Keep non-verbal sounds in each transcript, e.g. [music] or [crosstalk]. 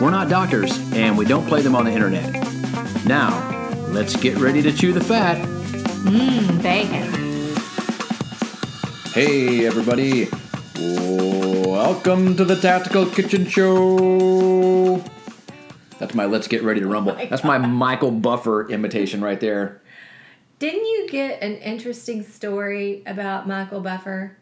We're not doctors, and we don't play them on the internet. Now, let's get ready to chew the fat. Mmm, bacon. Hey, everybody. Welcome to the Tactical Kitchen Show. That's my Let's Get Ready to Rumble. Oh my That's my Michael Buffer imitation right there. Didn't you get an interesting story about Michael Buffer?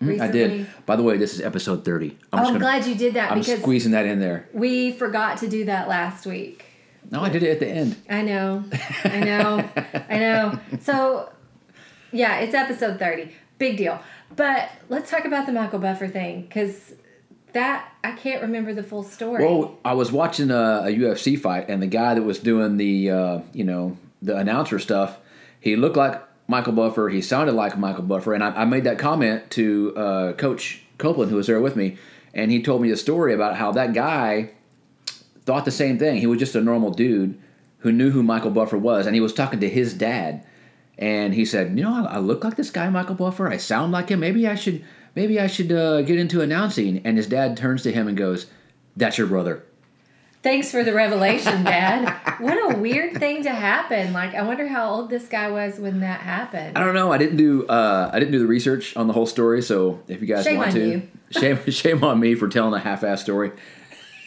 Hmm, I did. By the way, this is episode 30. Oh, I'm glad you did that I'm because squeezing that in there. we forgot to do that last week. No, I did it at the end. I know. I know. I know. So, yeah, it's episode 30. Big deal. But let's talk about the Michael Buffer thing because that, I can't remember the full story. Well, I was watching a, a UFC fight, and the guy that was doing the, uh, you know, the announcer stuff, he looked like Michael Buffer. He sounded like Michael Buffer, and I, I made that comment to uh, Coach Copeland, who was there with me, and he told me a story about how that guy thought the same thing. He was just a normal dude who knew who Michael Buffer was, and he was talking to his dad, and he said, "You know, I, I look like this guy, Michael Buffer. I sound like him. Maybe I should, maybe I should uh, get into announcing." And his dad turns to him and goes, "That's your brother." Thanks for the revelation, Dad. what a weird thing to happen. Like, I wonder how old this guy was when that happened. I don't know. I didn't do uh, I didn't do the research on the whole story. So if you guys Shame want on to, you. [laughs] shame shame on me for telling a half-ass story.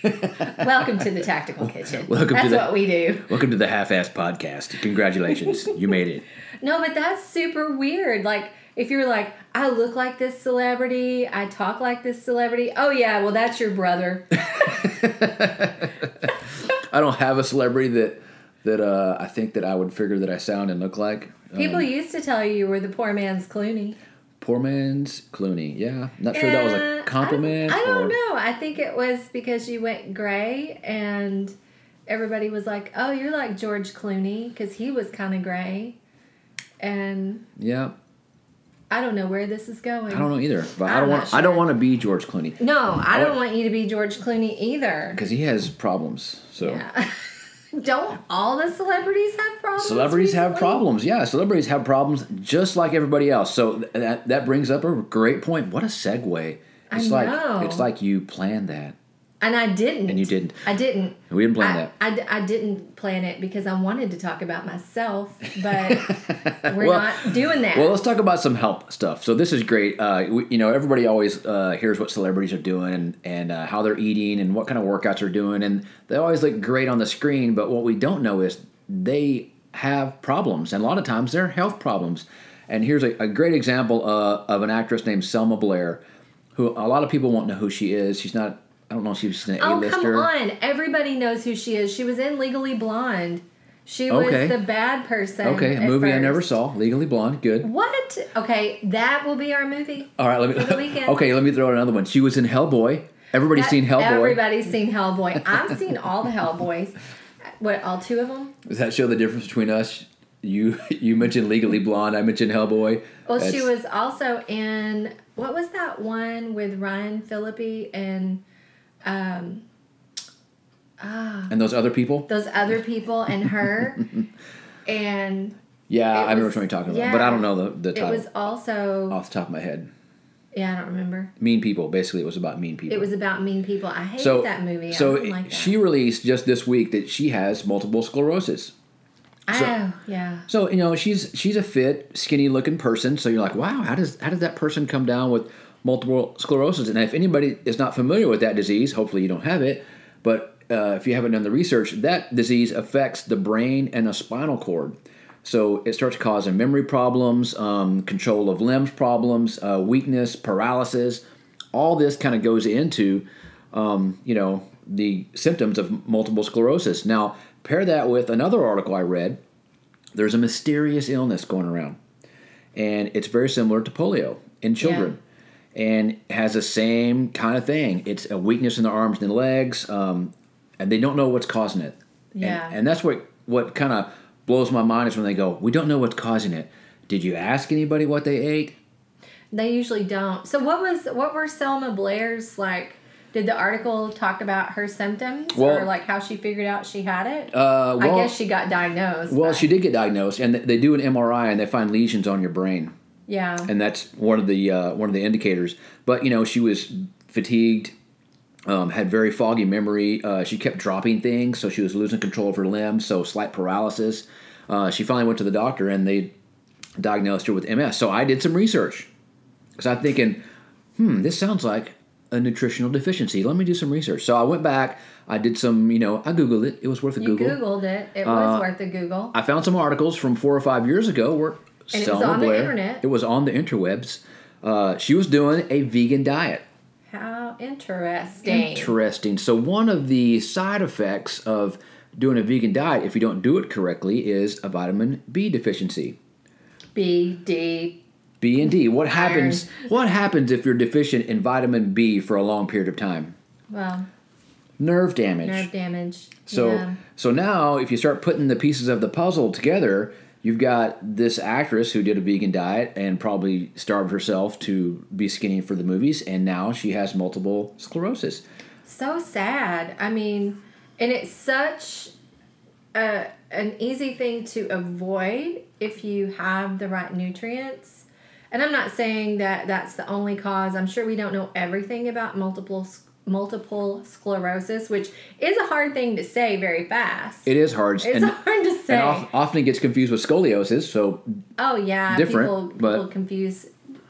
Welcome to the Tactical Kitchen. Welcome to the- what we do. Welcome to the half-ass podcast. Congratulations, you made it. [laughs] No, but that's super weird. Like, if you're like, I look like this celebrity, I talk like this celebrity. Oh, yeah, well, that's your brother. [laughs] I don't have a celebrity that that uh, I think that I would figure that I sound and look like. People Um, used to tell you you were the poor man's Clooney. poor man's Clooney. Yeah, not sure that was a compliment. I don't, I don't know. I think it was because you went gray and everybody was like, "Oh, you're like George Clooney" because he was kind of gray. And Yeah, I don't know where this is going. I don't know either. But I I'm don't not want. I don't want to be George Clooney No, I don't want- want you to be George Clooney either. because he has problems. So. Yeah. [laughs] don't all the celebrities have problems? Celebrities have problems. Yeah, celebrities have problems just like everybody else. So th- that that brings up a great point. What a segue. I It's like know. it's like you planned that. And I didn't. And you didn't. I didn't. We didn't plan that. I, I didn't plan it because I wanted to talk about myself, but [laughs] we're Well- not doing that. Well, let's talk about some help stuff. So this is great. Uh, we, you know, everybody always uh, hears what celebrities are doing and, and uh, how they're eating and what kind of workouts they're doing, and they always look great on the screen. But what we don't know is they have problems, and a lot of times they're health problems. And here's a, a great example uh, of an actress named Selma Blair, who a lot of people won't know who she is. She's not. I don't know if she's an oh, A-lister. Oh come on. Everybody knows who she is. She was in Legally Blonde. She was Okay. the bad person. Okay, a movie I never saw, Legally Blonde. Good. What? Okay, that will be our movie. All right, let For the me. [laughs] weekend. Okay, let me throw out another one. She was in Hellboy. Everybody's seen Hellboy. Everybody's seen Hellboy. [laughs] I've seen all the Hellboys. What, all two of them? Does that show the difference between us? You [laughs] you mentioned Legally Blonde. I mentioned Hellboy. Well, she was also in what was that one with Ryan Phillippe and um, ah And those other people. those other people and her, [laughs] and Yeah, I remember what you're talking about, yeah. but I don't know the the it was also off the top of my head. yeah I don't remember. Mean People. Basically, it was about mean people. It was about mean people. I hate so that movie. so like that. she released just this week that she has multiple sclerosis. so- oh yeah. So you know she's she's a fit, skinny looking person. So you're like, wow, how does how does that person come down with multiple sclerosis? And if anybody is not familiar with that disease, hopefully you don't have it. But uh, if you haven't done the research, that disease affects the brain and the spinal cord. So it starts causing memory problems, um, control of limbs problems, uh, weakness, paralysis. All this kind of goes into, um, you know, the symptoms of multiple sclerosis. Now, pair that with another article I read. There's a mysterious illness going around, and it's very similar to polio in children. And has the same kind of thing. It's a weakness in the arms and the legs, um, and they don't know what's causing it. And- Yeah. and, that's what what kind of blows my mind is when they go, "We don't know what's causing it." Did you ask anybody what they ate? They usually don't. So what was what were Selma Blair's like? Did the article talk about her symptoms Well- or like how she figured out she had it? Uh, well, I guess she got diagnosed. well, but- she did get diagnosed, and they do an MRI and they find lesions on your brain. Yeah. and that's one of the uh, one of the indicators. But you know, she was fatigued, um, had very foggy memory. Uh, she kept dropping things, so she was losing control of her limbs. So slight paralysis. Uh, she finally went to the doctor, and they diagnosed her with MS. So I did some research because I'm thinking, hmm, this sounds like a nutritional deficiency. Let me do some research. So I went back. I did some, you know, I googled it. It was worth a you Google. Googled it. It was Uh, worth a Google. I found some articles from four or five years ago where And it was Selma on the internet. It was on the interwebs. Uh, she was doing a vegan diet. How interesting. Interesting. So one of the side effects of doing a vegan diet, if you don't do it correctly, is a vitamin B deficiency. B D. B and D. What happens? What happens if you're deficient in vitamin B for a long period of time? Well, Nerve damage. nerve damage. So yeah. so now if you start putting the pieces of the puzzle together, you've got this actress who did a vegan diet and probably starved herself to be skinny for the movies and now she has multiple sclerosis. so sad. I mean, and it's such a an easy thing to avoid if you have the right nutrients. And I'm not saying that that's the only cause. I'm sure we don't know everything about multiple s- multiple sclerosis, which is a hard thing to say very fast. It is hard it's and, [laughs] hard to say. and often it gets confused with scoliosis, so oh yeah, different, people but- people confuse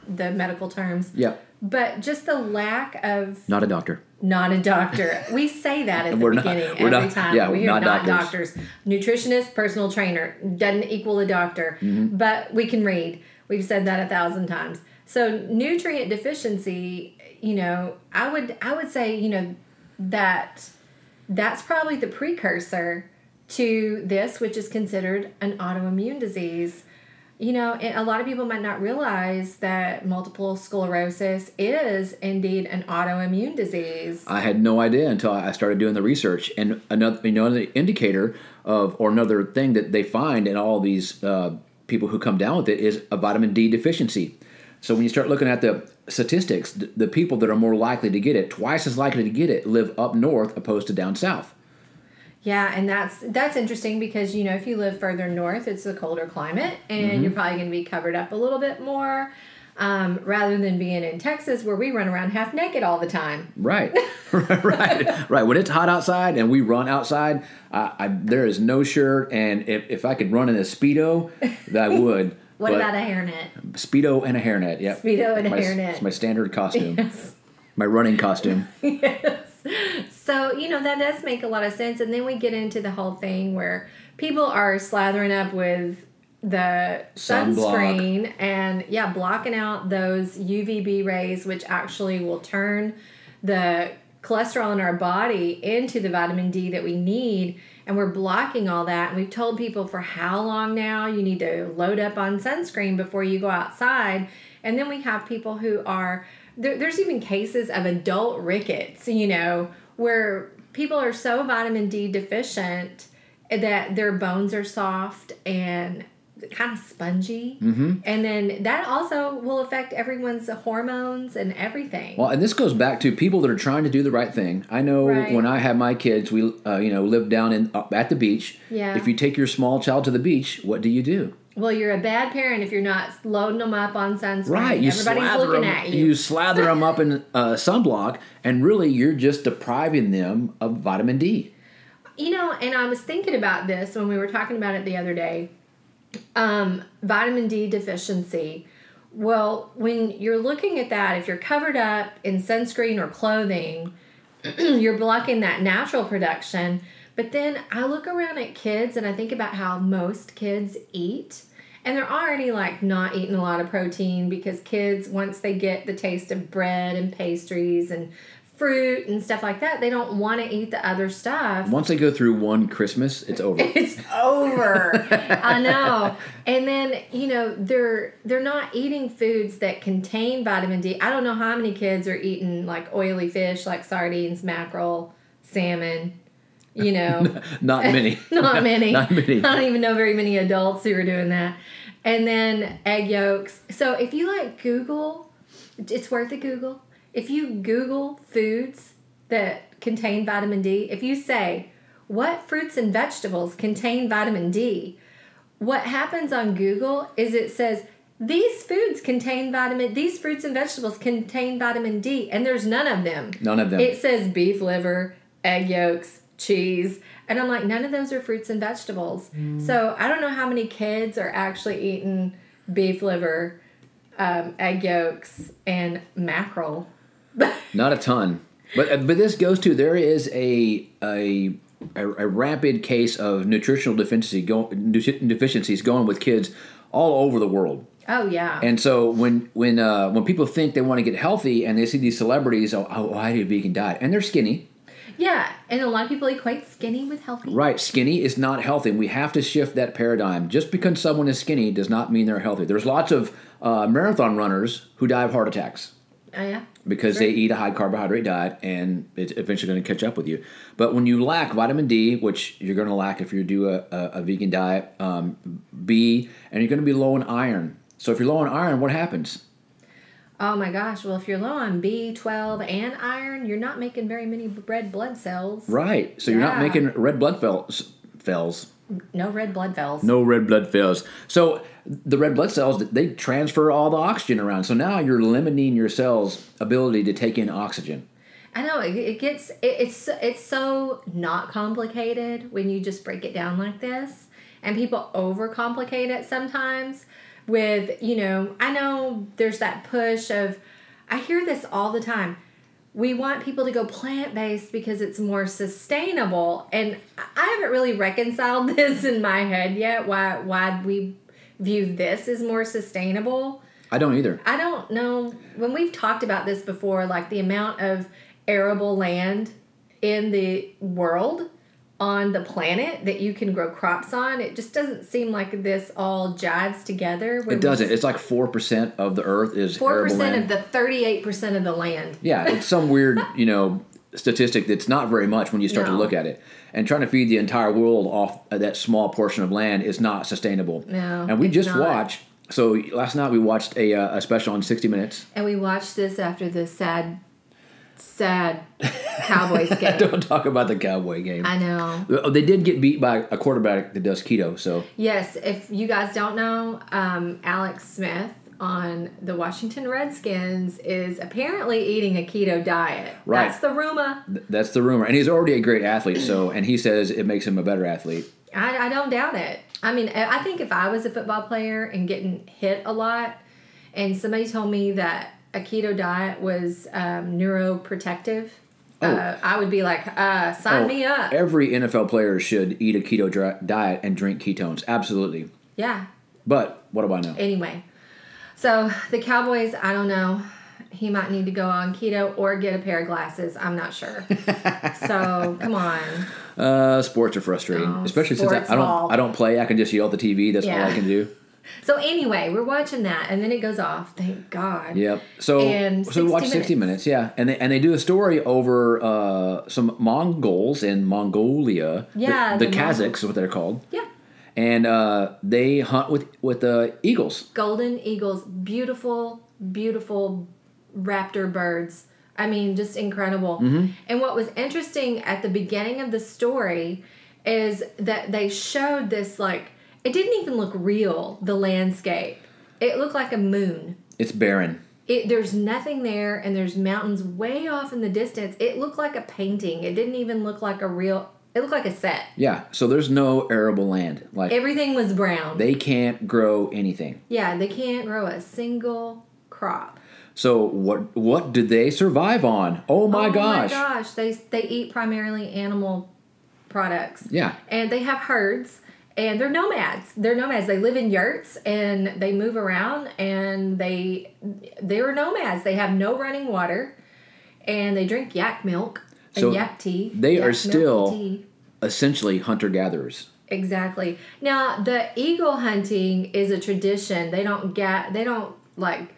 the medical terms. yeah, But just the lack of not a doctor. not a doctor. We say that at [laughs] the We're not- beginning we're every not- time. yeah, we are not not, doctors. doctors. Nutritionist, personal trainer doesn't equal a doctor, Mm-hmm. but we can read. We've said that a thousand times. So nutrient deficiency, you know, I would I would say, you know, that that's probably the precursor to this, which is considered an autoimmune disease. You know, a lot of people might not realize that multiple sclerosis is indeed an autoimmune disease. I had no idea until I started doing the research. And another, you know, another indicator of, or another thing that they find in all these uh, people who come down with it is a vitamin D deficiency. So when you start looking at the statistics, the, the people that are more likely to get it, twice as likely to get it, live up north opposed to down south. Yeah, and that's that's interesting because you know if you live further north, it's a colder climate, and Mm-hmm. you're probably going to be covered up a little bit more, um, rather than being in Texas where we run around half naked all the time. Right, [laughs] [laughs] right, right. When it's hot outside and we run outside, I, I, there is no shirt, and if, if I could run in a speedo, I would. What But about a hairnet? speedo and a hairnet? Yeah. Speedo and a my, hairnet. It's my standard costume. [laughs] Yes. My running costume. [laughs] yes. So, you know, that does make a lot of sense. And then we get into the whole thing where people are slathering up with the Sunblock. sunscreen and, yeah, blocking out those UVB rays, which actually will turn the cholesterol in our body into the vitamin D that we need. And we're blocking all that. And we've told people for how long now you need to load up on sunscreen before you go outside. And then we have people who are there, there's even cases of adult rickets, you know, where people are so vitamin D deficient that their bones are soft and kind of spongy. Mm-hmm. And then that also will affect everyone's hormones and everything. Well, and this goes back to people that are trying to do the right thing. I know Right. when I had my kids, we uh, you know lived down in uh, at the beach. Yeah. If you take your small child to the beach, what do you do? Well, you're a bad parent if you're not loading them up on sunscreen. Right, you Everybody's slather looking them, at you. You slather them up in uh, sunblock, and really you're just depriving them of vitamin D. You know, and I was thinking about this when we were talking about it the other day. Um, vitamin D deficiency. Well, when you're looking at that, if you're covered up in sunscreen or clothing, [clears throat] you're blocking that natural production. But then I look around at kids and I think about how most kids eat. And they're already like not eating a lot of protein because kids, once they get the taste of bread and pastries and fruit and stuff like that, they don't want to eat the other stuff. Once they go through one Christmas, it's over. [laughs] It's over. I know. And then, you know, they're they're not eating foods that contain vitamin D. I don't know how many kids are eating like oily fish like sardines, mackerel, salmon. You [laughs] know, Not many. [laughs] not many. Not many. I don't even know very many adults who are doing that. And then egg yolks. So if you like Google, it's worth a Google. If you Google foods that contain vitamin D, if you say, what fruits and vegetables contain vitamin D? What happens on Google is it says, these foods contain vitamin these fruits and vegetables contain vitamin D and there's none of them. None of them. It says beef liver, egg yolks, cheese, and I'm like none of those are fruits and vegetables. So I don't know how many kids are actually eating beef liver, um, egg yolks, and mackerel. Not a ton. But uh, but this goes to there is a a a, a rapid case of nutritional deficiency go, deficiencies going with kids all over the world. Oh yeah. And so when when uh, when people think they want to get healthy and they see these celebrities, oh, oh I do a vegan diet, and they're skinny. yeah, and a lot of people equate skinny with healthy. Right, skinny is not healthy. We have to shift that paradigm. Just because someone is skinny does not mean they're healthy. There's lots of uh, marathon runners who die of heart attacks Oh yeah. because they eat a high carbohydrate diet and it's eventually going to catch up with you. But when you lack vitamin D, which you're going to lack if you do a, a, a vegan diet, um, B, and you're going to be low in iron. So if you're low on iron, what happens? Oh my gosh. Well, if you're low on B12 and iron, you're not making very many red blood cells. Right. So you're not making red blood cells. Cells. No red blood cells. No red blood cells. So the red blood cells they transfer all the oxygen around. So now you're limiting your cells' ability to take in oxygen. I know it, gets it, it's it's so not complicated when you just break it down like this, and people overcomplicate it sometimes. With you know, I know there's that push of, I hear this all the time. We want people to go plant based because it's more sustainable, and I haven't really reconciled [laughs] this in my head yet. Why why we view this as more sustainable? I don't either. I don't know when we've talked about this before, like the amount of arable land in the world on the planet that you can grow crops on. It just doesn't seem like this all jives together. It doesn't. It's like four percent of the earth is Four arable percent of the thirty-eight percent of the land. Yeah, it's some weird, [laughs] you know, statistic that's not very much when you start to look at it. And trying to feed the entire world off of that small portion of land is not sustainable. No, And we just not. watched. So last night we watched a, uh, a special on 60 Minutes. And we watched this after the sad, sad Cowboys [laughs] game. Don't talk about the Cowboy game. I know. They did get beat by a quarterback that does keto. So Yes, if you guys don't know, um, Alex Smith on the Washington Redskins is apparently eating a keto diet. Right. That's the rumor. th- that's the rumor. And he's already a great athlete. So and he says it makes him a better athlete. I, I don't doubt it. I mean, I I think if I was a football player and getting hit a lot, and somebody told me that a keto diet was um, neuroprotective, uh, I would be like, uh, sign Oh, me up. Every NFL player should eat a keto diet and drink ketones. Absolutely. yeah. But what do I know? Anyway, so the Cowboys, I don't know. He might need to go on keto or get a pair of glasses. I'm not sure. [laughs] so come on. Uh, sports are frustrating, Oh, especially since I, I don't ball. I don't play. I can just yell at the TV. That's all I can do. So anyway, we're watching that, and then it goes off. Thank God. Yep. So And so we watch 60 sixty minutes. Yeah, and they and they do a story over uh, some Mongols in Mongolia. The- Yeah, the, the Kazakhs is what they're called, Yeah. and uh, they hunt with with uh, eagles. Golden eagles, beautiful, beautiful raptor birds. I mean, just incredible. Mm-hmm. And what was interesting at the beginning of the story is that they showed this like it didn't even look real. The landscape, it looked like a moon. It's barren. It, there's nothing there, and there's mountains way off in the distance. It looked like a painting. It didn't even look like a real. It looked like a set. Yeah. So there's no arable land. Like Everything was brown. they can't grow anything. yeah, they can't grow a single crop. So what what did they survive on? Oh my oh gosh. Oh my gosh! They they eat primarily animal products. Yeah. and they have herds, and they're nomads. They're nomads. They live in yurts and they move around, and they they're nomads. They have no running water, and they drink yak milk and So yak tea. they yak are still- Essentially hunter gatherers. Exactly. Now the eagle hunting is a tradition. They don't get they don't like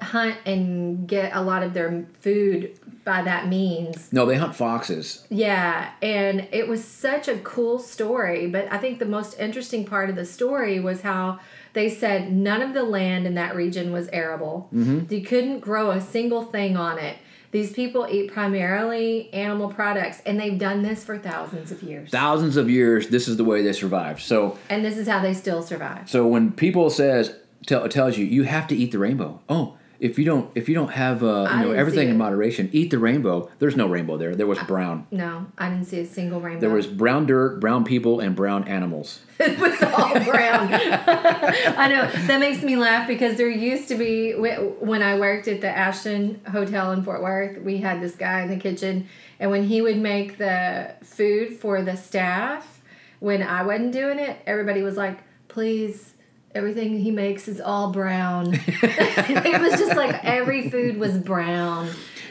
hunt and get a lot of their food by that means. No, they hunt foxes. Yeah, and it was such a cool story. But I think the most interesting part of the story was how they said none of the land in that region was arable. Mm-hmm. You couldn't grow a single thing on it. These people eat primarily animal products, and they've done this for thousands of years. Thousands of years, this is the way they survived. So, and this is how they still survive. so when people says tell, tells you you have to eat the rainbow. Oh, if you don't if you don't have uh, you know everything in moderation, eat the rainbow. There's no rainbow there. There was brown. No, I didn't see a single rainbow. There was brown dirt, brown people, and brown animals. [laughs] it was all brown. [laughs] I know that makes me laugh because there used to be when I worked at the Ashton Hotel in Fort Worth, we had this guy in the kitchen, and when he would make the food for the staff, when I wasn't doing it, everybody was like, "Please." Everything he makes is all brown. [laughs] it was just like every food was brown.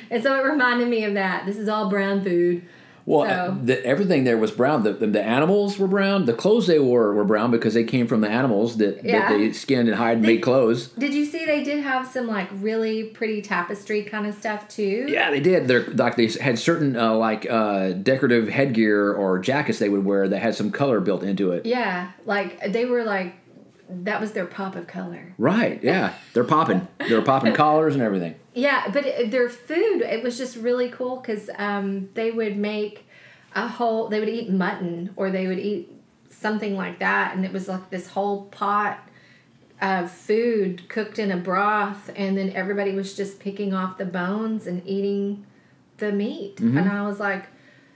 And so it reminded me of that. This is all brown food. Well, So- the, everything there was brown. The, the, the animals were brown. The clothes they wore were brown because they came from the animals that, Yeah. that they skinned and hide and made clothes. Did you see they did have some like really pretty tapestry kind of stuff too? Yeah, they did. They're like they had certain uh, like uh, decorative headgear or jackets they would wear that had some color built into it. Yeah, like they were like that was their pop of color. Right? Yeah, they're popping. They're popping [laughs] collars and everything. Yeah, but it, their food it was just really cool because um, they would make a whole. They would eat mutton or they would eat something like that, and it was like this whole pot of food cooked in a broth, and then everybody was just picking off the bones and eating the meat, and I was like.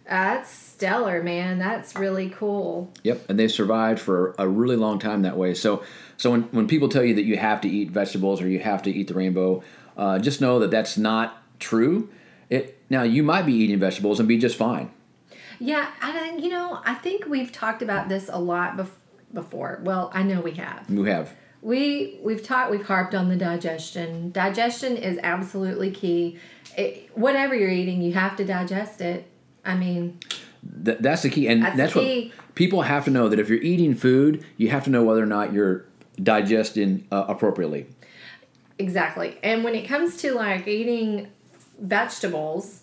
That's stellar, man. That's really cool. Yep, and they survived for a really long time that way. So, so when, when people tell you that you have to eat vegetables or you have to eat the rainbow, uh, just know that that's not true. It now you might be eating vegetables and be just fine. Yeah, I you know, I think we've talked about this a lot bef- before. Well, I know we have. You have We we've talked we've harped on the digestion. Digestion is absolutely key. It, whatever you're eating, you have to digest it. I mean, Th- that's the key, and That's that's, the what key. people have to know. That if you're eating food, you have to know whether or not you're digesting uh, appropriately. Exactly. And when it comes to like eating vegetables,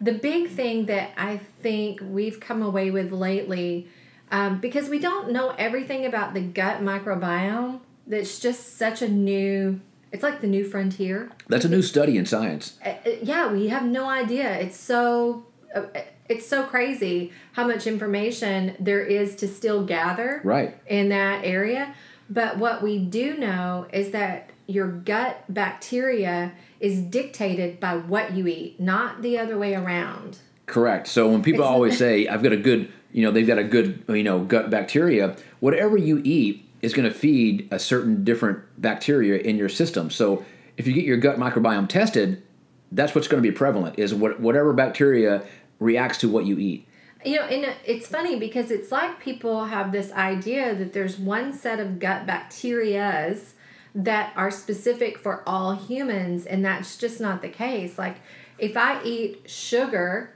the big thing that I think we've come away with lately, um, because we don't know everything about the gut microbiome, that's just such a new, it's like the new frontier. That's a new study in science. Uh, uh, yeah, we have no idea. It's so. Uh, it's so crazy how much information there is to still gather Right. in that area. But what we do know is that your gut bacteria is dictated by what you eat, not the other way around. Correct. So when people It's- always say, "I've got a good," you know, they've got a good, you know, gut bacteria. Whatever you eat is going to feed a certain different bacteria in your system. So if you get your gut microbiome tested, that's what's going to be prevalent. Is what whatever bacteria reacts to what you eat. You know, and it's funny because it's like people have this idea that there's one set of gut bacterias that are specific for all humans, and that's just not the case. Like, if I eat sugar,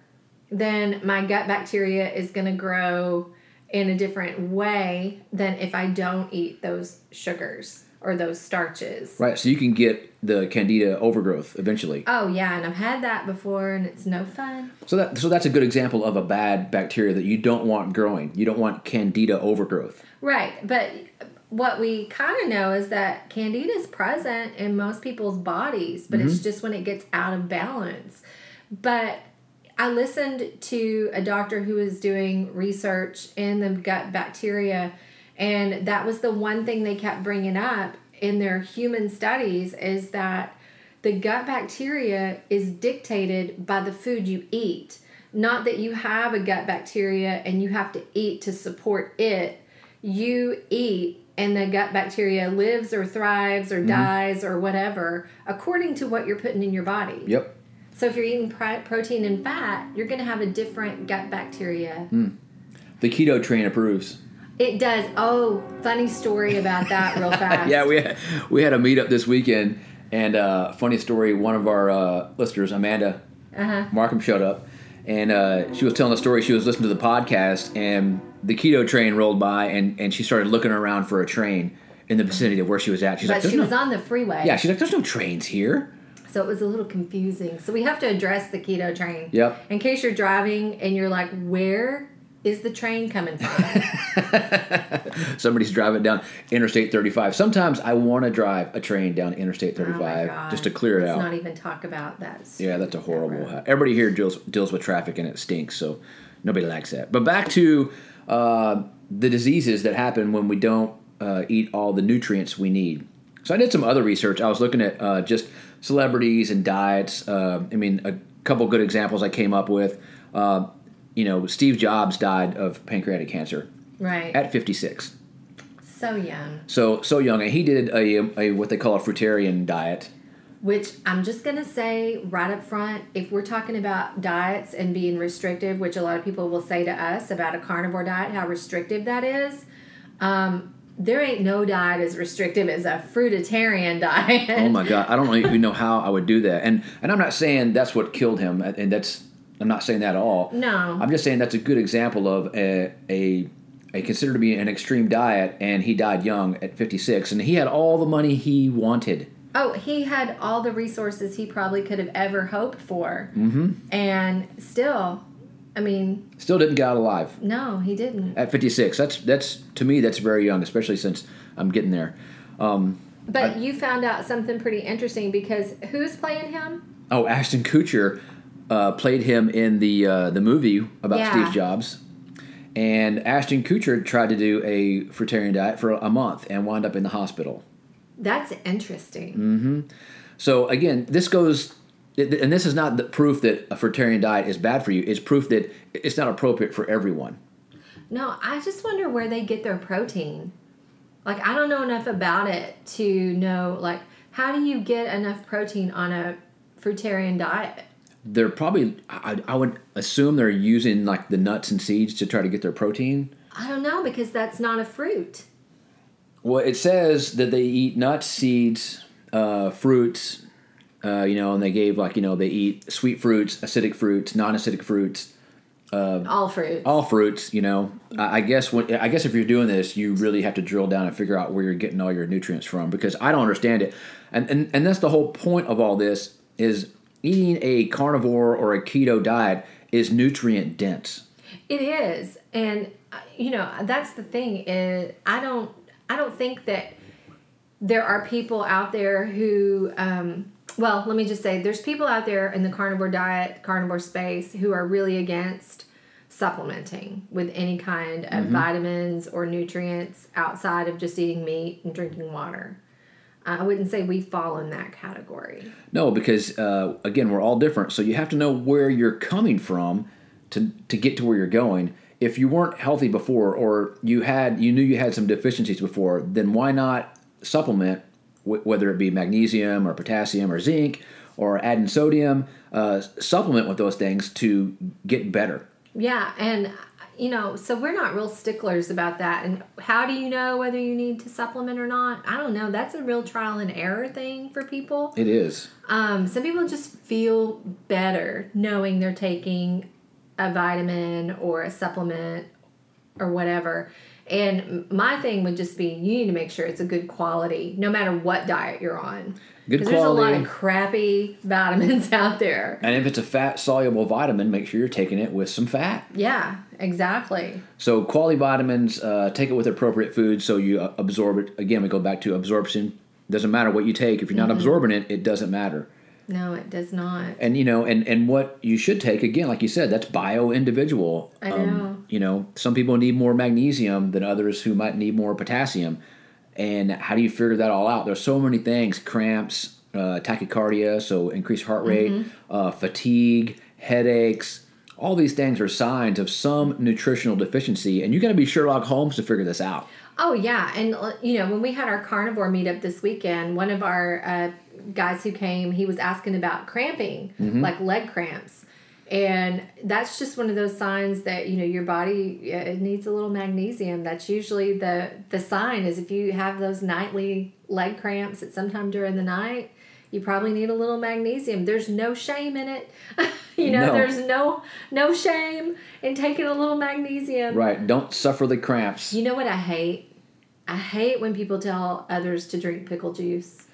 then my gut bacteria is going to grow in a different way than if I don't eat those sugars or those starches. Right. So you can get the candida overgrowth eventually. Oh, yeah, and I've had that before, and it's no fun. So that so that's a good example of a bad bacteria that you don't want growing. You don't want candida overgrowth. Right, but what we kind of know is that candida is present in most people's bodies, but it's mm-hmm. just when it gets out of balance. But I listened to a doctor who was doing research in the gut bacteria, and that was the one thing they kept bringing up in their human studies is that the gut bacteria is dictated by the food you eat. Not that you have a gut bacteria and you have to eat to support it. You eat and the gut bacteria lives or thrives or mm-hmm. dies or whatever according to what you're putting in your body. Yep. So if you're eating pri- protein and fat, you're going to have a different gut bacteria. Hmm. The keto train approves. It does. Oh, funny story about that, real [laughs] fast. Yeah, we had, we had a meetup this weekend, and uh, funny story. One of our uh, listeners, Amanda Uh-huh. Markham, showed up, and uh, she was telling a story. She was listening to the podcast, and the keto train rolled by, and, and she started looking around for a train in the vicinity of where she was at. She's But like, "There's she no." was on the freeway. yeah, she's like, "There's no trains here." So it was a little confusing. So we have to address the keto train. Yep. In case you're driving and you're like, where is the train coming from? [laughs] Somebody's driving down Interstate 35. Sometimes I want to drive a train down Interstate Oh 35 God. just to clear it Let's out. not even talk about that. Yeah, that's a horrible. road. Everybody here deals deals with traffic and it stinks, so nobody likes that. But back to uh, the diseases that happen when we don't uh, eat all the nutrients we need. So I did some other research. I was looking at uh, just celebrities and diets. Uh, I mean, a couple good examples I came up with. You know, Steve Jobs died of pancreatic cancer Right. at 56. so young. So so young, and he did a, a what they call a fruitarian diet. Which I'm just going to say right up front if we're talking about diets and being restrictive, which a lot of people will say to us about a carnivore diet, how restrictive that is, um, there ain't no diet as restrictive as a fruitarian [laughs] diet. Oh my god, I don't even know how I would do that. And and I'm not saying that's what killed him, and that's I'm not saying that at all. No. I'm just saying that's a good example of a a, a considered to be an extreme diet, and he died young at 56, and he had all the money he wanted. Oh, he had all the resources he probably could have ever hoped for. Mm-hmm. And still, I mean, Still didn't get out alive no, he didn't. at 56. That's that's to me that's very young, especially since I'm getting there. Um, But you found out something pretty interesting because who's playing him? oh, Ashton Kutcher uh, played him in the uh, the movie about Yeah. Steve Jobs. And Ashton Kutcher tried to do a fruitarian diet for a month and wound up in the hospital. That's interesting. Mm-hmm. So again, this goes, and this is not the proof that a fruitarian diet is bad for you. It's proof that it's not appropriate for everyone. No, I just wonder where they get their protein. Like, I don't know enough about it to know, like, how do you get enough protein on a fruitarian diet? They're probably, I, I would assume they're using like the nuts and seeds to try to get their protein. I don't know because that's not a fruit. Well, it says that they eat nuts, seeds, uh, fruits, uh, you know, and they gave like, you know, they eat sweet fruits, acidic fruits, non acidic fruits. All fruits. all fruits, you know. I I guess when I guess if you're doing this, you really have to drill down and figure out where you're getting all your nutrients from because I don't understand it. And and, and that's the whole point of all this is eating a carnivore or a keto diet is nutrient dense. It is, and uh, you know that's the thing. Is I don't I don't think that there are people out there who. Um, well, let me just say, there's people out there in the carnivore diet, carnivore space, who are really against supplementing with any kind of vitamins or nutrients outside of just eating meat and drinking water. I wouldn't say we fall in that category. No, because uh, again, we're all different, so you have to know where you're coming from to to get to where you're going. If you weren't healthy before, or you had you knew you had some deficiencies before, then why not supplement, wh- whether it be magnesium or potassium or zinc or adding sodium, uh, supplement with those things to get better. Yeah, and you know, so we're not real sticklers about that. And how do you know whether you need to supplement or not? I don't know. That's a real trial and error thing for people. It is. Um, some people just feel better knowing they're taking a vitamin or a supplement or whatever. And my thing would just be you need to make sure it's a good quality, no matter what diet you're on. Good Because there's a lot of crappy [laughs] vitamins out there. And if it's a fat soluble vitamin, make sure you're taking it with some fat. Yeah, exactly. So quality vitamins, uh, take it with appropriate food so you uh, absorb it. Again, we go back to absorption. Doesn't matter what you take. If you're not Mm-hmm. absorbing it, it doesn't matter. No, it does not. And you know, and and what you should take again, like you said, that's bio individual. I know. you know, some people need more magnesium than others who might need more potassium. And how do you figure that all out? There's so many things: cramps, uh, tachycardia, so increased heart rate, Mm-hmm. uh, fatigue, headaches. All these things are signs of some nutritional deficiency, and you got to be Sherlock Holmes to figure this out. Oh yeah, and uh, you know when we had our carnivore meetup this weekend, one of our uh, guys who came, he was asking about cramping, like leg cramps, and that's just one of those signs that you know your body it needs a little magnesium. That's usually the the sign is if you have those nightly leg cramps at some time during the night. You probably need a little magnesium. There's no shame in it. [laughs] you know, No. there's no no shame in taking a little magnesium. Right? Don't suffer the cramps. You know what I hate? I hate when people tell others to drink pickle juice.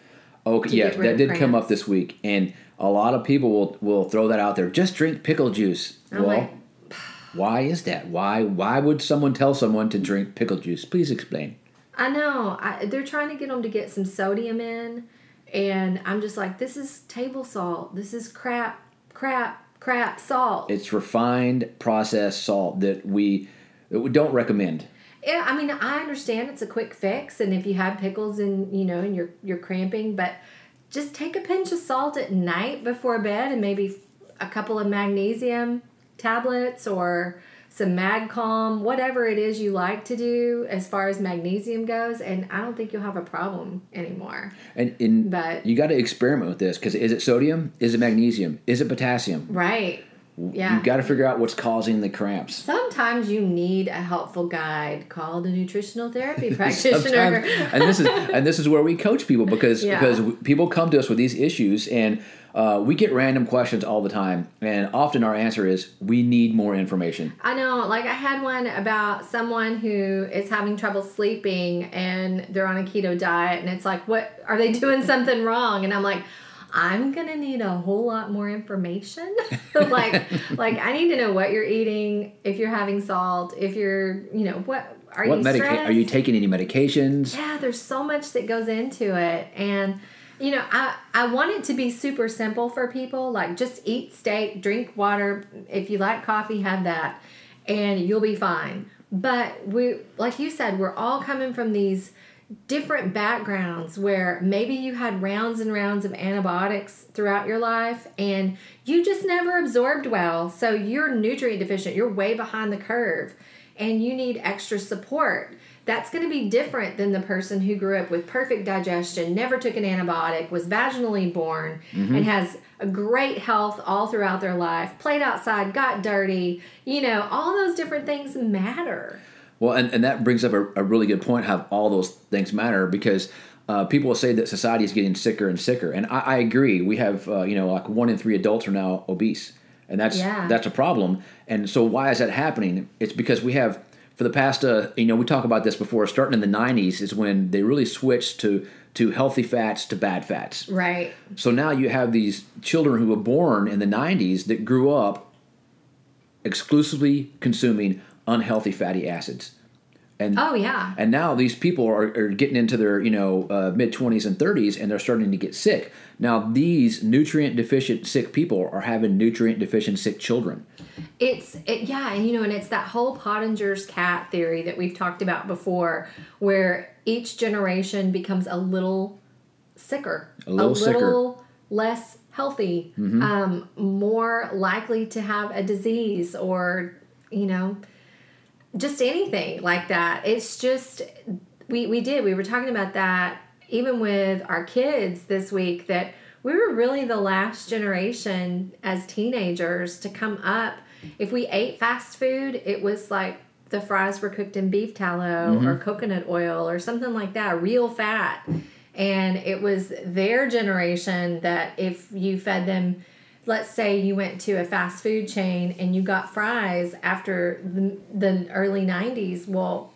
Okay, to yes, get rid that did come up this week, and a lot of people will will throw that out there. Just drink pickle juice. I'm well, like, why is that? Why why would someone tell someone to drink pickle juice? Please explain. I know. I, they're trying to get them to get some sodium in, and I'm just like, this is table salt. This is crap, crap, crap salt. It's refined processed salt that we, that we don't recommend. Yeah, I mean, I understand it's a quick fix, and if you have pickles and you know, and you're you're cramping, but just take a pinch of salt at night before bed, and maybe a couple of magnesium tablets or some MagCalm, whatever it is you like to do as far as magnesium goes, and I don't think you'll have a problem anymore. And in But- you got to experiment with this because is it sodium? Is it magnesium? Is it potassium? Right? Yeah. You got to figure out what's causing the cramps. Sometimes you need a helpful guide called a nutritional therapy [laughs] practitioner. And this is and this is where we coach people because Yeah. because people come to us with these issues and uh, we get random questions all the time and often our answer is we need more information. I know, like I had one about someone who is having trouble sleeping and they're on a keto diet and it's like, what are they doing something wrong? And I'm like, I'm gonna need a whole lot more information. [laughs] like like I need to know what you're eating, if you're having salt, if you're you know, what are what you medica- are you taking any medications? Yeah, there's so much that goes into it. And you know, I I want it to be super simple for people. Like just eat steak, drink water. If you like coffee, have that and you'll be fine. But we like you said, we're all coming from these different backgrounds where maybe you had rounds and rounds of antibiotics throughout your life and you just never absorbed well. So you're nutrient deficient, you're way behind the curve and you need extra support. That's going to be different than the person who grew up with perfect digestion, never took an antibiotic, was vaginally born, mm-hmm. and has a great health all throughout their life, played outside, got dirty. You know, all those different things matter. Well, and, and that brings up a, a really good point how all those things matter because uh, people will say that society is getting sicker and sicker. And I, I agree. We have, uh, you know, like one in three adults are now obese. And that's Yeah. that's a problem. And so why is that happening? It's because we have, for the past, uh, you know, we talk about this before, starting in the 90s is when they really switched to, to healthy fats to bad fats. Right. So now you have these children who were born in the 90s that grew up exclusively consuming unhealthy fatty acids. And Oh, yeah. and now these people are, are getting into their you know uh, mid 20s and 30s and they're starting to get sick. Now these nutrient deficient sick people are having nutrient deficient sick children. It's it, yeah, and you know, and it's that whole Pottenger's cat theory that we've talked about before, where each generation becomes a little sicker, A little sicker. less healthy, um, more likely to have a disease or you know, just anything like that. It's just we we did we were talking about that even with our kids this week that we were really the last generation as teenagers to come up. If we ate fast food it was like the fries were cooked in beef tallow or mm-hmm. coconut oil or something like that real fat. And it was their generation that if you fed them let's say you went to a fast food chain and you got fries after the, the early 90s well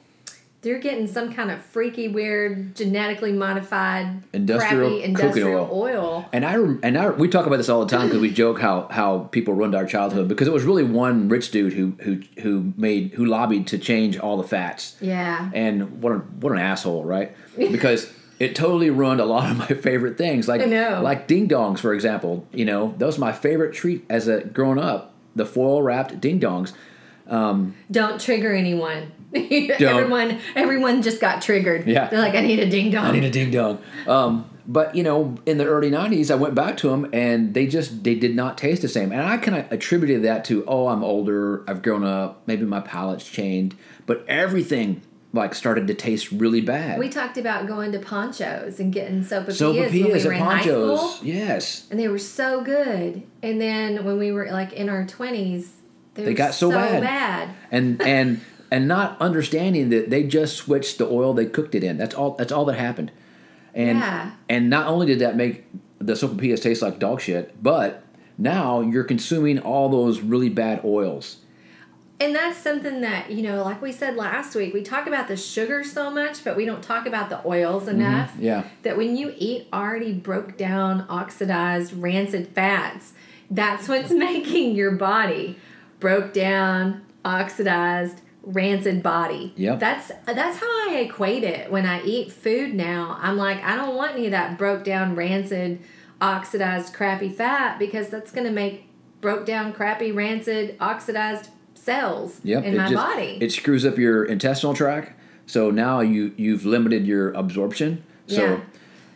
they're getting some kind of freaky weird genetically modified Industrial industrial oil. oil. And I and I we talk about this all the time because we joke how how people ruined our childhood because it was really one rich dude who who who made who lobbied to change all the fats. Yeah. And what a, what an asshole, right? Because it totally ruined a lot of my favorite things, like I know. like ding dongs, for example. You know, those my favorite treat as a growing up. The foil wrapped ding dongs. Don't trigger anyone. [laughs] everyone everyone just got triggered. Yeah. They're like, I need a ding dong. I need a ding dong. Um, but you know, in the early '90s, I went back to them, and they just they did not taste the same. And I kind of attributed that to oh, I'm older, I've grown up, maybe my palate's changed, but everything like started to taste really bad. we talked about going to Pancho's and getting sopapillas, Sopapillas when we were in high Pancho's, school. yes. And they were so good. And then when we were like in our twenties, they, They got so bad. bad. and [laughs] and and not understanding that they just switched the oil they cooked it in. That's all. That's all that happened. And Yeah. and not only did that make the sopapillas taste like dog shit, but now you're consuming all those really bad oils. And that's something that you know like we said last week we talk about the sugar so much but we don't talk about the oils mm-hmm. enough Yeah. that when you eat already broke down oxidized rancid fats that's what's [laughs] making your body broke down oxidized rancid body Yep. that's that's how i equate it when i eat food now i'm like i don't want any of that broke down rancid oxidized crappy fat because that's going to make broke down crappy rancid oxidized cells Yep. in my just- body It screws up your intestinal tract. So now you you've limited your absorption. So Yeah.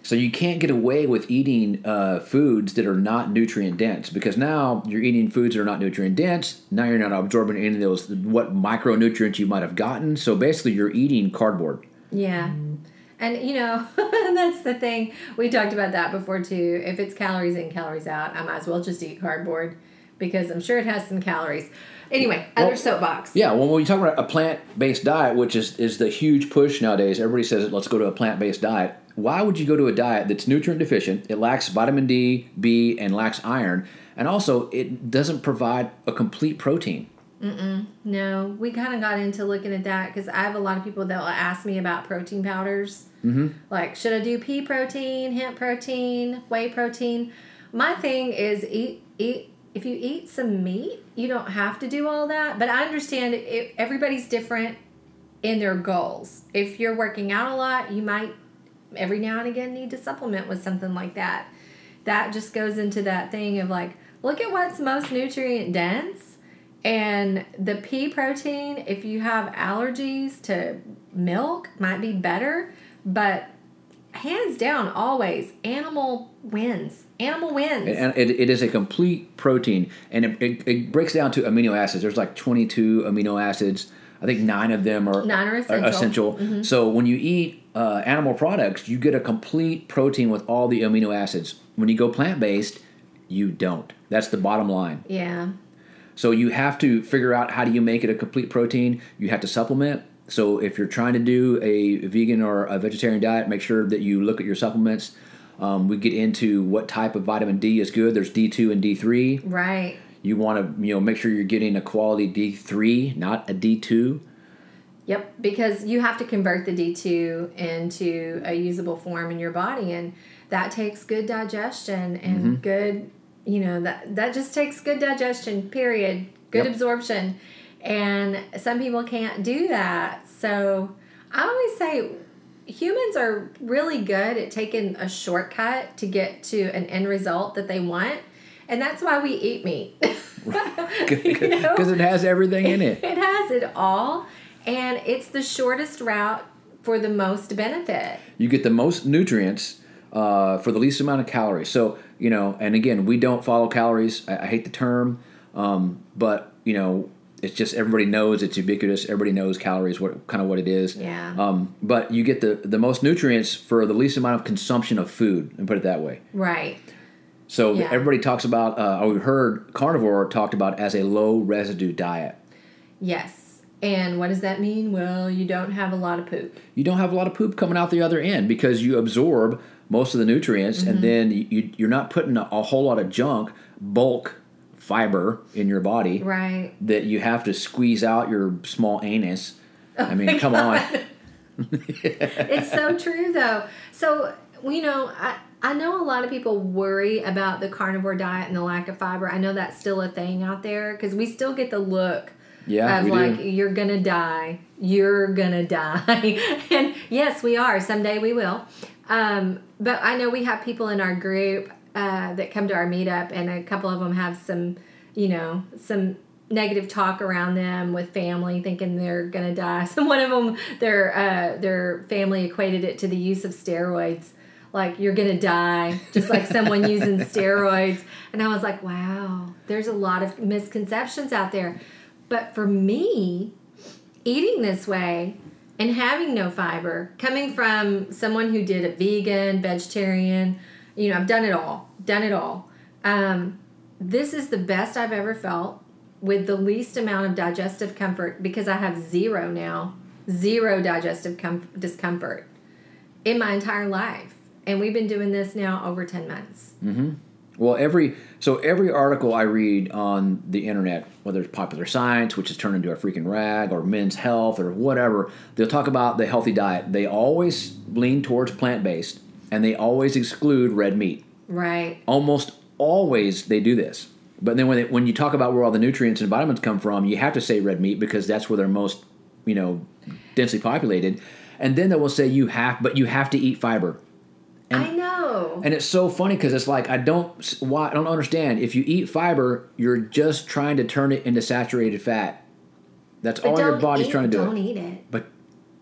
so you can't get away with eating uh, foods that are not nutrient dense because now you're eating foods that are not nutrient dense. Now you're not absorbing any of those what micronutrients you might have gotten. So basically, you're eating cardboard. Yeah. And you know, [laughs] that's the thing. We talked about that before too. If it's calories in, calories out, I might as well just eat cardboard because I'm sure it has some calories. Anyway, other Well, soapbox. Yeah, well, when you talk about a plant based diet, which is, is the huge push nowadays, everybody says, let's go to a plant based diet. Why would you go to a diet that's nutrient deficient? It lacks vitamin D, B, and lacks iron. And also, it doesn't provide a complete protein. No, we kind of got into looking at that because I have a lot of people that will ask me about protein powders. Mm-hmm. Like, should I do pea protein, hemp protein, whey protein? My thing is eat eat. If you eat some meat, you don't have to do all that. But I understand it, everybody's different in their goals. If you're working out a lot, you might every now and again need to supplement with something like that. That just goes into that thing of like, look at what's most nutrient dense. And the pea protein, if you have allergies to milk, might be better. But hands down, always, animal wins. Animal wins. And it, it is a complete protein, and it, it, it breaks down to amino acids. There's like 22 amino acids. I think nine of them are, Nine are essential. essential. So when you eat uh, animal products, you get a complete protein with all the amino acids. When you go plant based, you don't. That's the bottom line. yeah. So you have to figure out how do you make it a complete protein. You have to supplement. So if you're trying to do a vegan or a vegetarian diet, make sure that you look at your supplements. Um, we get into what type of vitamin D is good. There's D2 and D3. Right. You want to you know make sure you're getting a quality D3, not a D2. Yep, because you have to convert the D2 into a usable form in your body and that takes good digestion and Mm-hmm. good, you know, that that just takes good digestion, period. Good Yep. absorption. And some people can't do that. So, I always say humans are really good at taking a shortcut to get to an end result that they want. And that's why we eat meat. [laughs] [laughs] You know? Because it has everything in it. [laughs] It has it all, and it's the shortest route for the most benefit. You get the most nutrients uh, for the least amount of calories. So you know, and again, we don't follow calories. I, I hate the term, um, but you know, it's just everybody knows it's ubiquitous. Everybody knows calories, what kind of what it is. Yeah. Um, but you get the the most nutrients for the least amount of consumption of food, and put it that way. Right. So Yeah. everybody talks about, uh, we heard carnivore talked about as a low residue diet. Yes. And what does that mean? Well, you don't have a lot of poop. You don't have a lot of poop coming out the other end because you absorb most of the nutrients, Mm-hmm. and then you, you're not putting a, a whole lot of junk, bulk fiber in your body Right. that you have to squeeze out your small anus. Oh I mean, come on. [laughs] it's so true though. So you know, I I know a lot of people worry about the carnivore diet and the lack of fiber. I know that's still a thing out there because we still get the look Yeah, of like do. you're gonna die, you're gonna [laughs] die, and yes, we are. Someday we will. Um, but I know we have people in our group uh, that come to our meetup, and a couple of them have some, you know, some negative talk around them with family, thinking they're gonna die. [laughs] So one of them, their uh, their family equated it to the use of steroids. Like you're gonna die, just like someone [laughs] using steroids. And I was like, wow, there's a lot of misconceptions out there. But for me, eating this way and having no fiber, coming from someone who did a vegan, vegetarian, you know, I've done it all, done it all. Um, this is the best I've ever felt with the least amount of digestive comfort because I have zero now, zero digestive com- discomfort in my entire life. And we've been doing this now over 10 months. Well, every so every article I read on the internet, whether it's Popular Science, which has turned into a freaking rag, or Men's Health, or whatever, they'll talk about the healthy diet. They always lean towards plant based, and they always exclude red meat. Right. Almost always they do this. But then when they, when you talk about where all the nutrients and vitamins come from, you have to say red meat because that's where they're most, you know, densely populated. And then they will say you have, but you have to eat fiber. And- I know. And it's so funny because it's like I don't why I don't understand. If you eat fiber, you're just trying to turn it into saturated fat. That's But all your body's trying to do. Don't it. eat it. But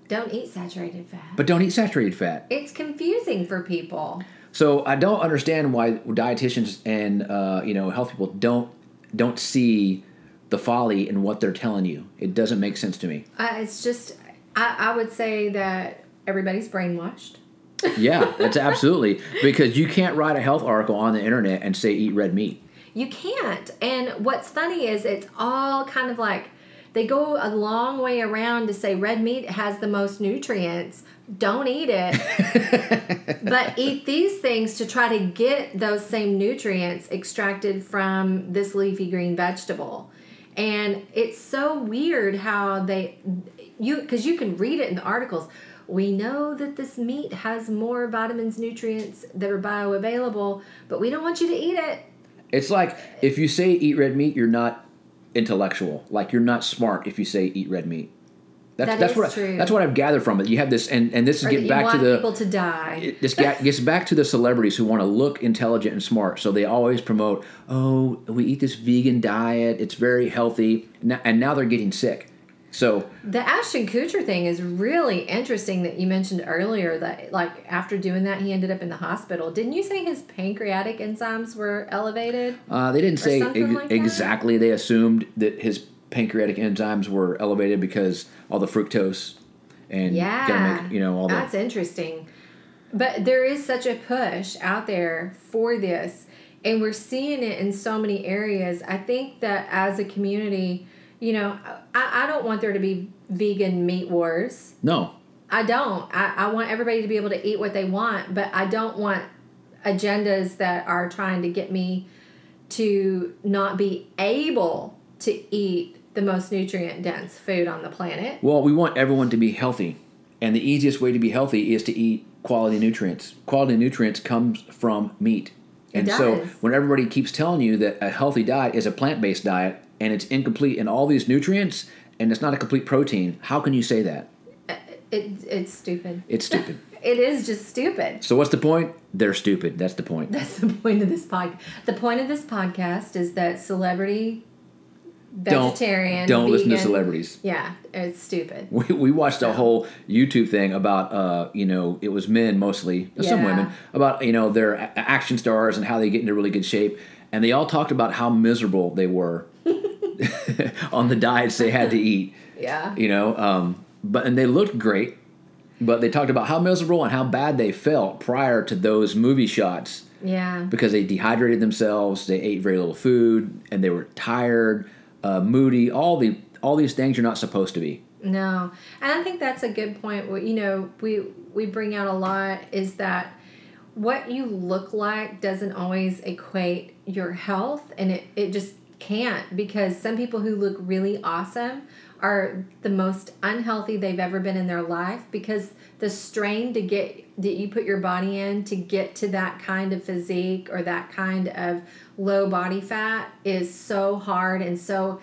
Don't eat saturated fat. but don't eat saturated fat. it's confusing for people. So I don't understand why dietitians and uh, you know health people don't don't see the folly in what they're telling you. It doesn't make sense to me. Uh, it's just, I, I would say that everybody's brainwashed. [laughs] Yeah, it's absolutely because you can't write a health article on the internet and say eat red meat. You can't. And what's funny is it's all kind of like they go a long way around to say red meat has the most nutrients. Don't eat it. [laughs] but eat these things to try to get those same nutrients extracted from this leafy green vegetable. And it's so weird how they you cuz you can read it in the articles. We know that this meat has more vitamins, nutrients that are bioavailable, but we don't want you to eat it. It's like if you say eat red meat, you're not intellectual. Like you're not smart if you say eat red meat. That's That that's what I, true. that's what I've gathered from it. You have this, and and this is Or that get back to the people to die. it- this ga- [laughs] gets back to the celebrities who want to look intelligent and smart. So they always promote, oh, we eat this vegan diet. It's very healthy, and now they're getting sick. So The Ashton Kutcher thing is really interesting that you mentioned earlier that like after doing that he ended up in the hospital. Didn't you say his pancreatic enzymes were elevated? uh, they didn't say ex- like exactly. They assumed that his pancreatic enzymes were elevated because all the fructose and Yeah. make you know all the That's interesting. But there is such a push out there for this, and we're seeing it in so many areas. I think that as a community, you know, I, I don't want there to be vegan meat wars. no. I don't. I, I want everybody to be able to eat what they want, but I don't want agendas that are trying to get me to not be able to eat the most nutrient dense food on the planet. Well, we want everyone to be healthy, and the easiest way to be healthy is to eat quality nutrients. Quality nutrients comes from meat. And so when everybody keeps telling you that a healthy diet is a plant-based diet and it's incomplete in all these nutrients and it's not a complete protein, how can you say that? It, it's stupid. It's stupid. [laughs] It is just stupid. so what's the point? They're stupid. That's the point. That's the point of this podcast. The point of this podcast is that celebrity, vegetarian, don't listen to celebrities. Yeah, it's stupid. We, we watched a whole YouTube thing about uh you know it was men mostly some women about you know their a- action stars and how they get into really good shape and they all talked about how miserable they were [laughs] on the diets they had to [laughs] eat Yeah. you know um but and they looked great but they talked about how miserable and how bad they felt prior to those movie shots Yeah. because they dehydrated themselves they ate very little food and they were tired uh, moody all the all these things you're not supposed to be No, and I think that's a good point. You know, we we bring out a lot is that what you look like doesn't always equate your health, and it it just can't because some people who look really awesome are the most unhealthy they've ever been in their life because the strain to get that you put your body in to get to that kind of physique or that kind of low body fat is so hard and so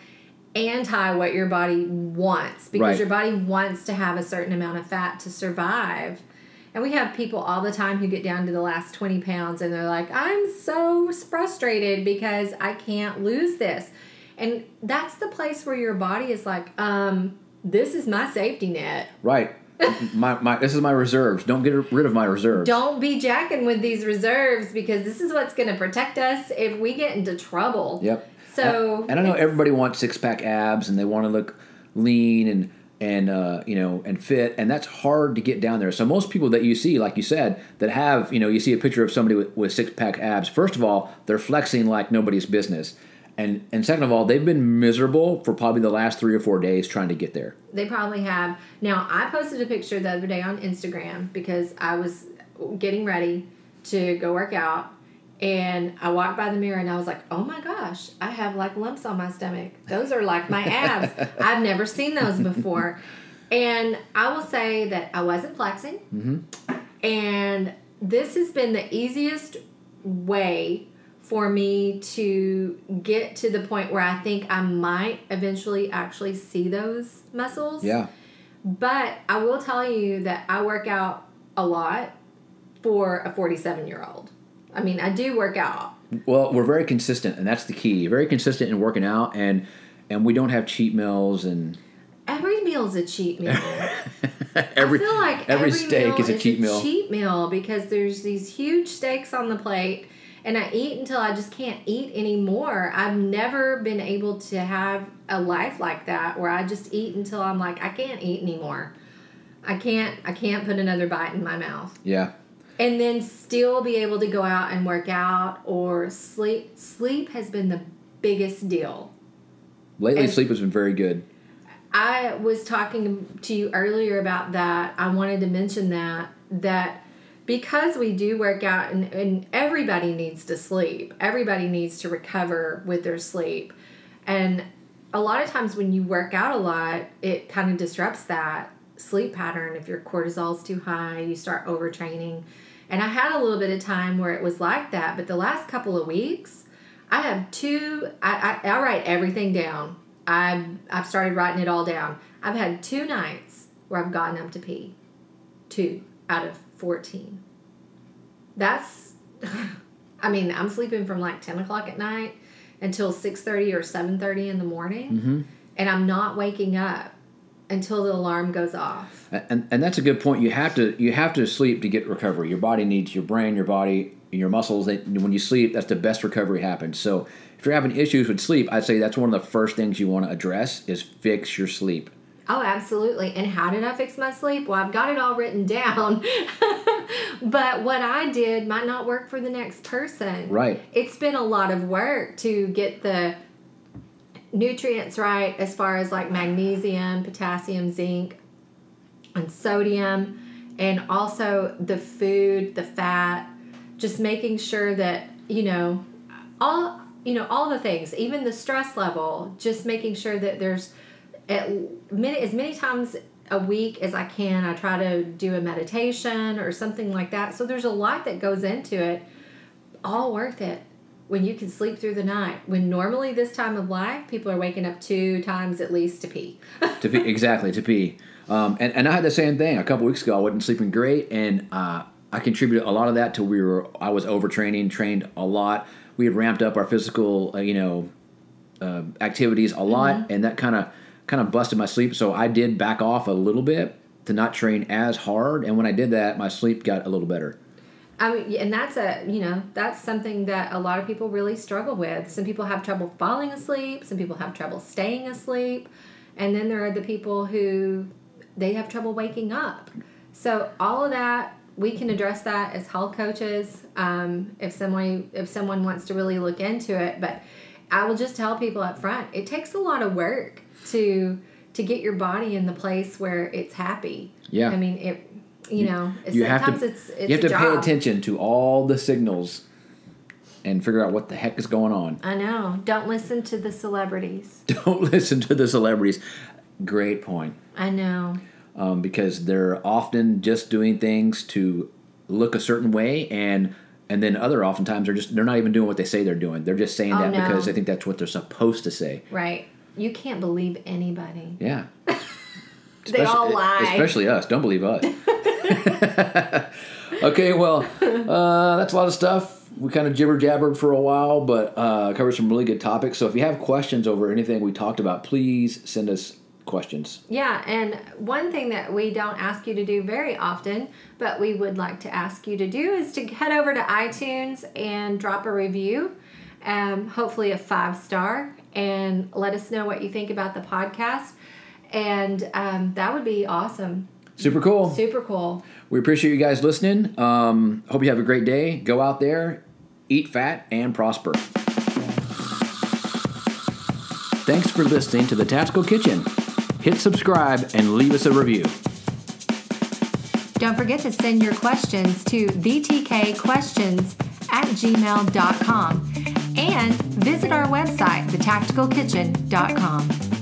anti what your body wants because Right. your body wants to have a certain amount of fat to survive. And we have people all the time who get down to the last 20 pounds and they're like, I'm so frustrated because I can't lose this. And that's the place where your body is like, um, this is my safety net. Right. My, my this is my reserves. Don't get rid of my reserves. Don't be jacking with these reserves because this is what's going to protect us if we get into trouble. Yep. So, and I know everybody wants six pack abs and they want to look lean and and uh, you know and fit, and that's hard to get down there. So most people that you see, like you said, that have you know you see a picture of somebody with, with six pack abs. First of all, they're flexing like nobody's business, and and second of all, they've been miserable for probably the last three or four days trying to get there. They probably have. Now, I posted a picture the other day on Instagram because I was getting ready to go work out And I walked by the mirror and I was like, oh my gosh, I have like lumps on my stomach. Those are like my abs. [laughs] I've never seen those before. And I will say that I wasn't flexing. Mm-hmm. And this has been the easiest way for me to get to the point where I think I might eventually actually see those muscles. Yeah. But I will tell you that I work out a lot for a 47 year old. I mean, I do work out. Well, we're very consistent, and that's the key. Very consistent in working out, and and we don't have cheat meals and Every meal is a cheat meal. [laughs] every I feel like every, every, steak is a cheat meal. cheat meal because there's these huge steaks on the plate, and I eat until I just can't eat anymore. I've never been able to have a life like that where I just eat until I'm like I can't eat anymore. I can't. I can't put another bite in my mouth, yeah. and then still be able to go out and work out or sleep. Sleep has been the biggest deal. Lately, And- sleep has been very good. I was talking to you earlier about that. I wanted to mention that that because we do work out and, and everybody needs to sleep. Everybody needs to recover with their sleep. And a lot of times when you work out a lot, it kind of disrupts that sleep pattern. If your cortisol's too high, you start overtraining. And I had a little bit of time where it was like that, but the last couple of weeks, I have two. I, I, I write everything down. I've I've started writing it all down. I've had two nights where I've gotten up to pee. Two out of fourteen. That's, [laughs] I mean, I'm sleeping from like ten o'clock at night until six thirty or seven thirty in the morning, Mm-hmm. and I'm not waking up until the alarm goes off. And and that's a good point. You have to you have to sleep to get recovery. Your body needs your brain, your body, your muscles. They, when you sleep, that's the best recovery happens. So if you're having issues with sleep, I'd say that's one of the first things you want to address is fix your sleep. Oh, absolutely. And how did I fix my sleep? Well, I've got it all written down. [laughs] but what I did might not work for the next person. Right. It's been a lot of work to get the nutrients right as far as like magnesium, potassium, zinc, and sodium, and also the food, the fat, just making sure that, you know, all you know all the things even the stress level just making sure that there's at many, as many times a week as i can i try to do a meditation or something like that. So there's a lot that goes into it. All worth it when you can sleep through the night. When normally this time of life people are waking up two times at least to pee. [laughs] To pee exactly to pee. Um, and, and i had the same thing. A couple weeks ago i wasn't sleeping great and uh, i contributed a lot of that to we were i was overtraining trained a lot. We had ramped up our physical uh, you know uh, activities a lot and that kind of kind of busted my sleep so i did back off a little bit to not train as hard and when i did that my sleep got a little better I mean, and that's a you know that's something that a lot of people really struggle with. Some people have trouble falling asleep. Some people have trouble staying asleep, and then there are the people who they have trouble waking up. So all of that we can address that as health coaches um, if someone if someone wants to really look into it. But I will just tell people up front it takes a lot of work to to get your body in the place where it's happy. Yeah. I mean it. You, know, you have to it's it's you have to pay attention to all the signals and figure out what the heck is going on I know. Don't listen to the celebrities. [laughs] don't listen to the celebrities great point I know. um, because they're often just doing things to look a certain way and and then other oftentimes they're just they're not even doing what they say they're doing they're just saying Oh, that no. because they think that's what they're supposed to say Right. You can't believe anybody. yeah. [laughs] They all lie. especially us. Don't believe us. [laughs] Okay well uh, that's a lot of stuff. We kind of jibber jabbered for a while but uh, covered some really good topics. So if you have questions over anything we talked about please send us questions. Yeah, and one thing that we don't ask you to do very often, but we would like to ask you to do is to head over to iTunes and drop a review, um, hopefully a five star, and let us know what you think about the podcast. And um, that would be awesome. super cool Super cool. We appreciate you guys listening. Um, hope you have a great day. Go out there, eat fat, and prosper. Thanks for listening to the Tactical Kitchen. Hit subscribe and leave us a review. Don't forget to send your questions to vtkquestions at gmail.com and visit our website, thetacticalkitchen.com.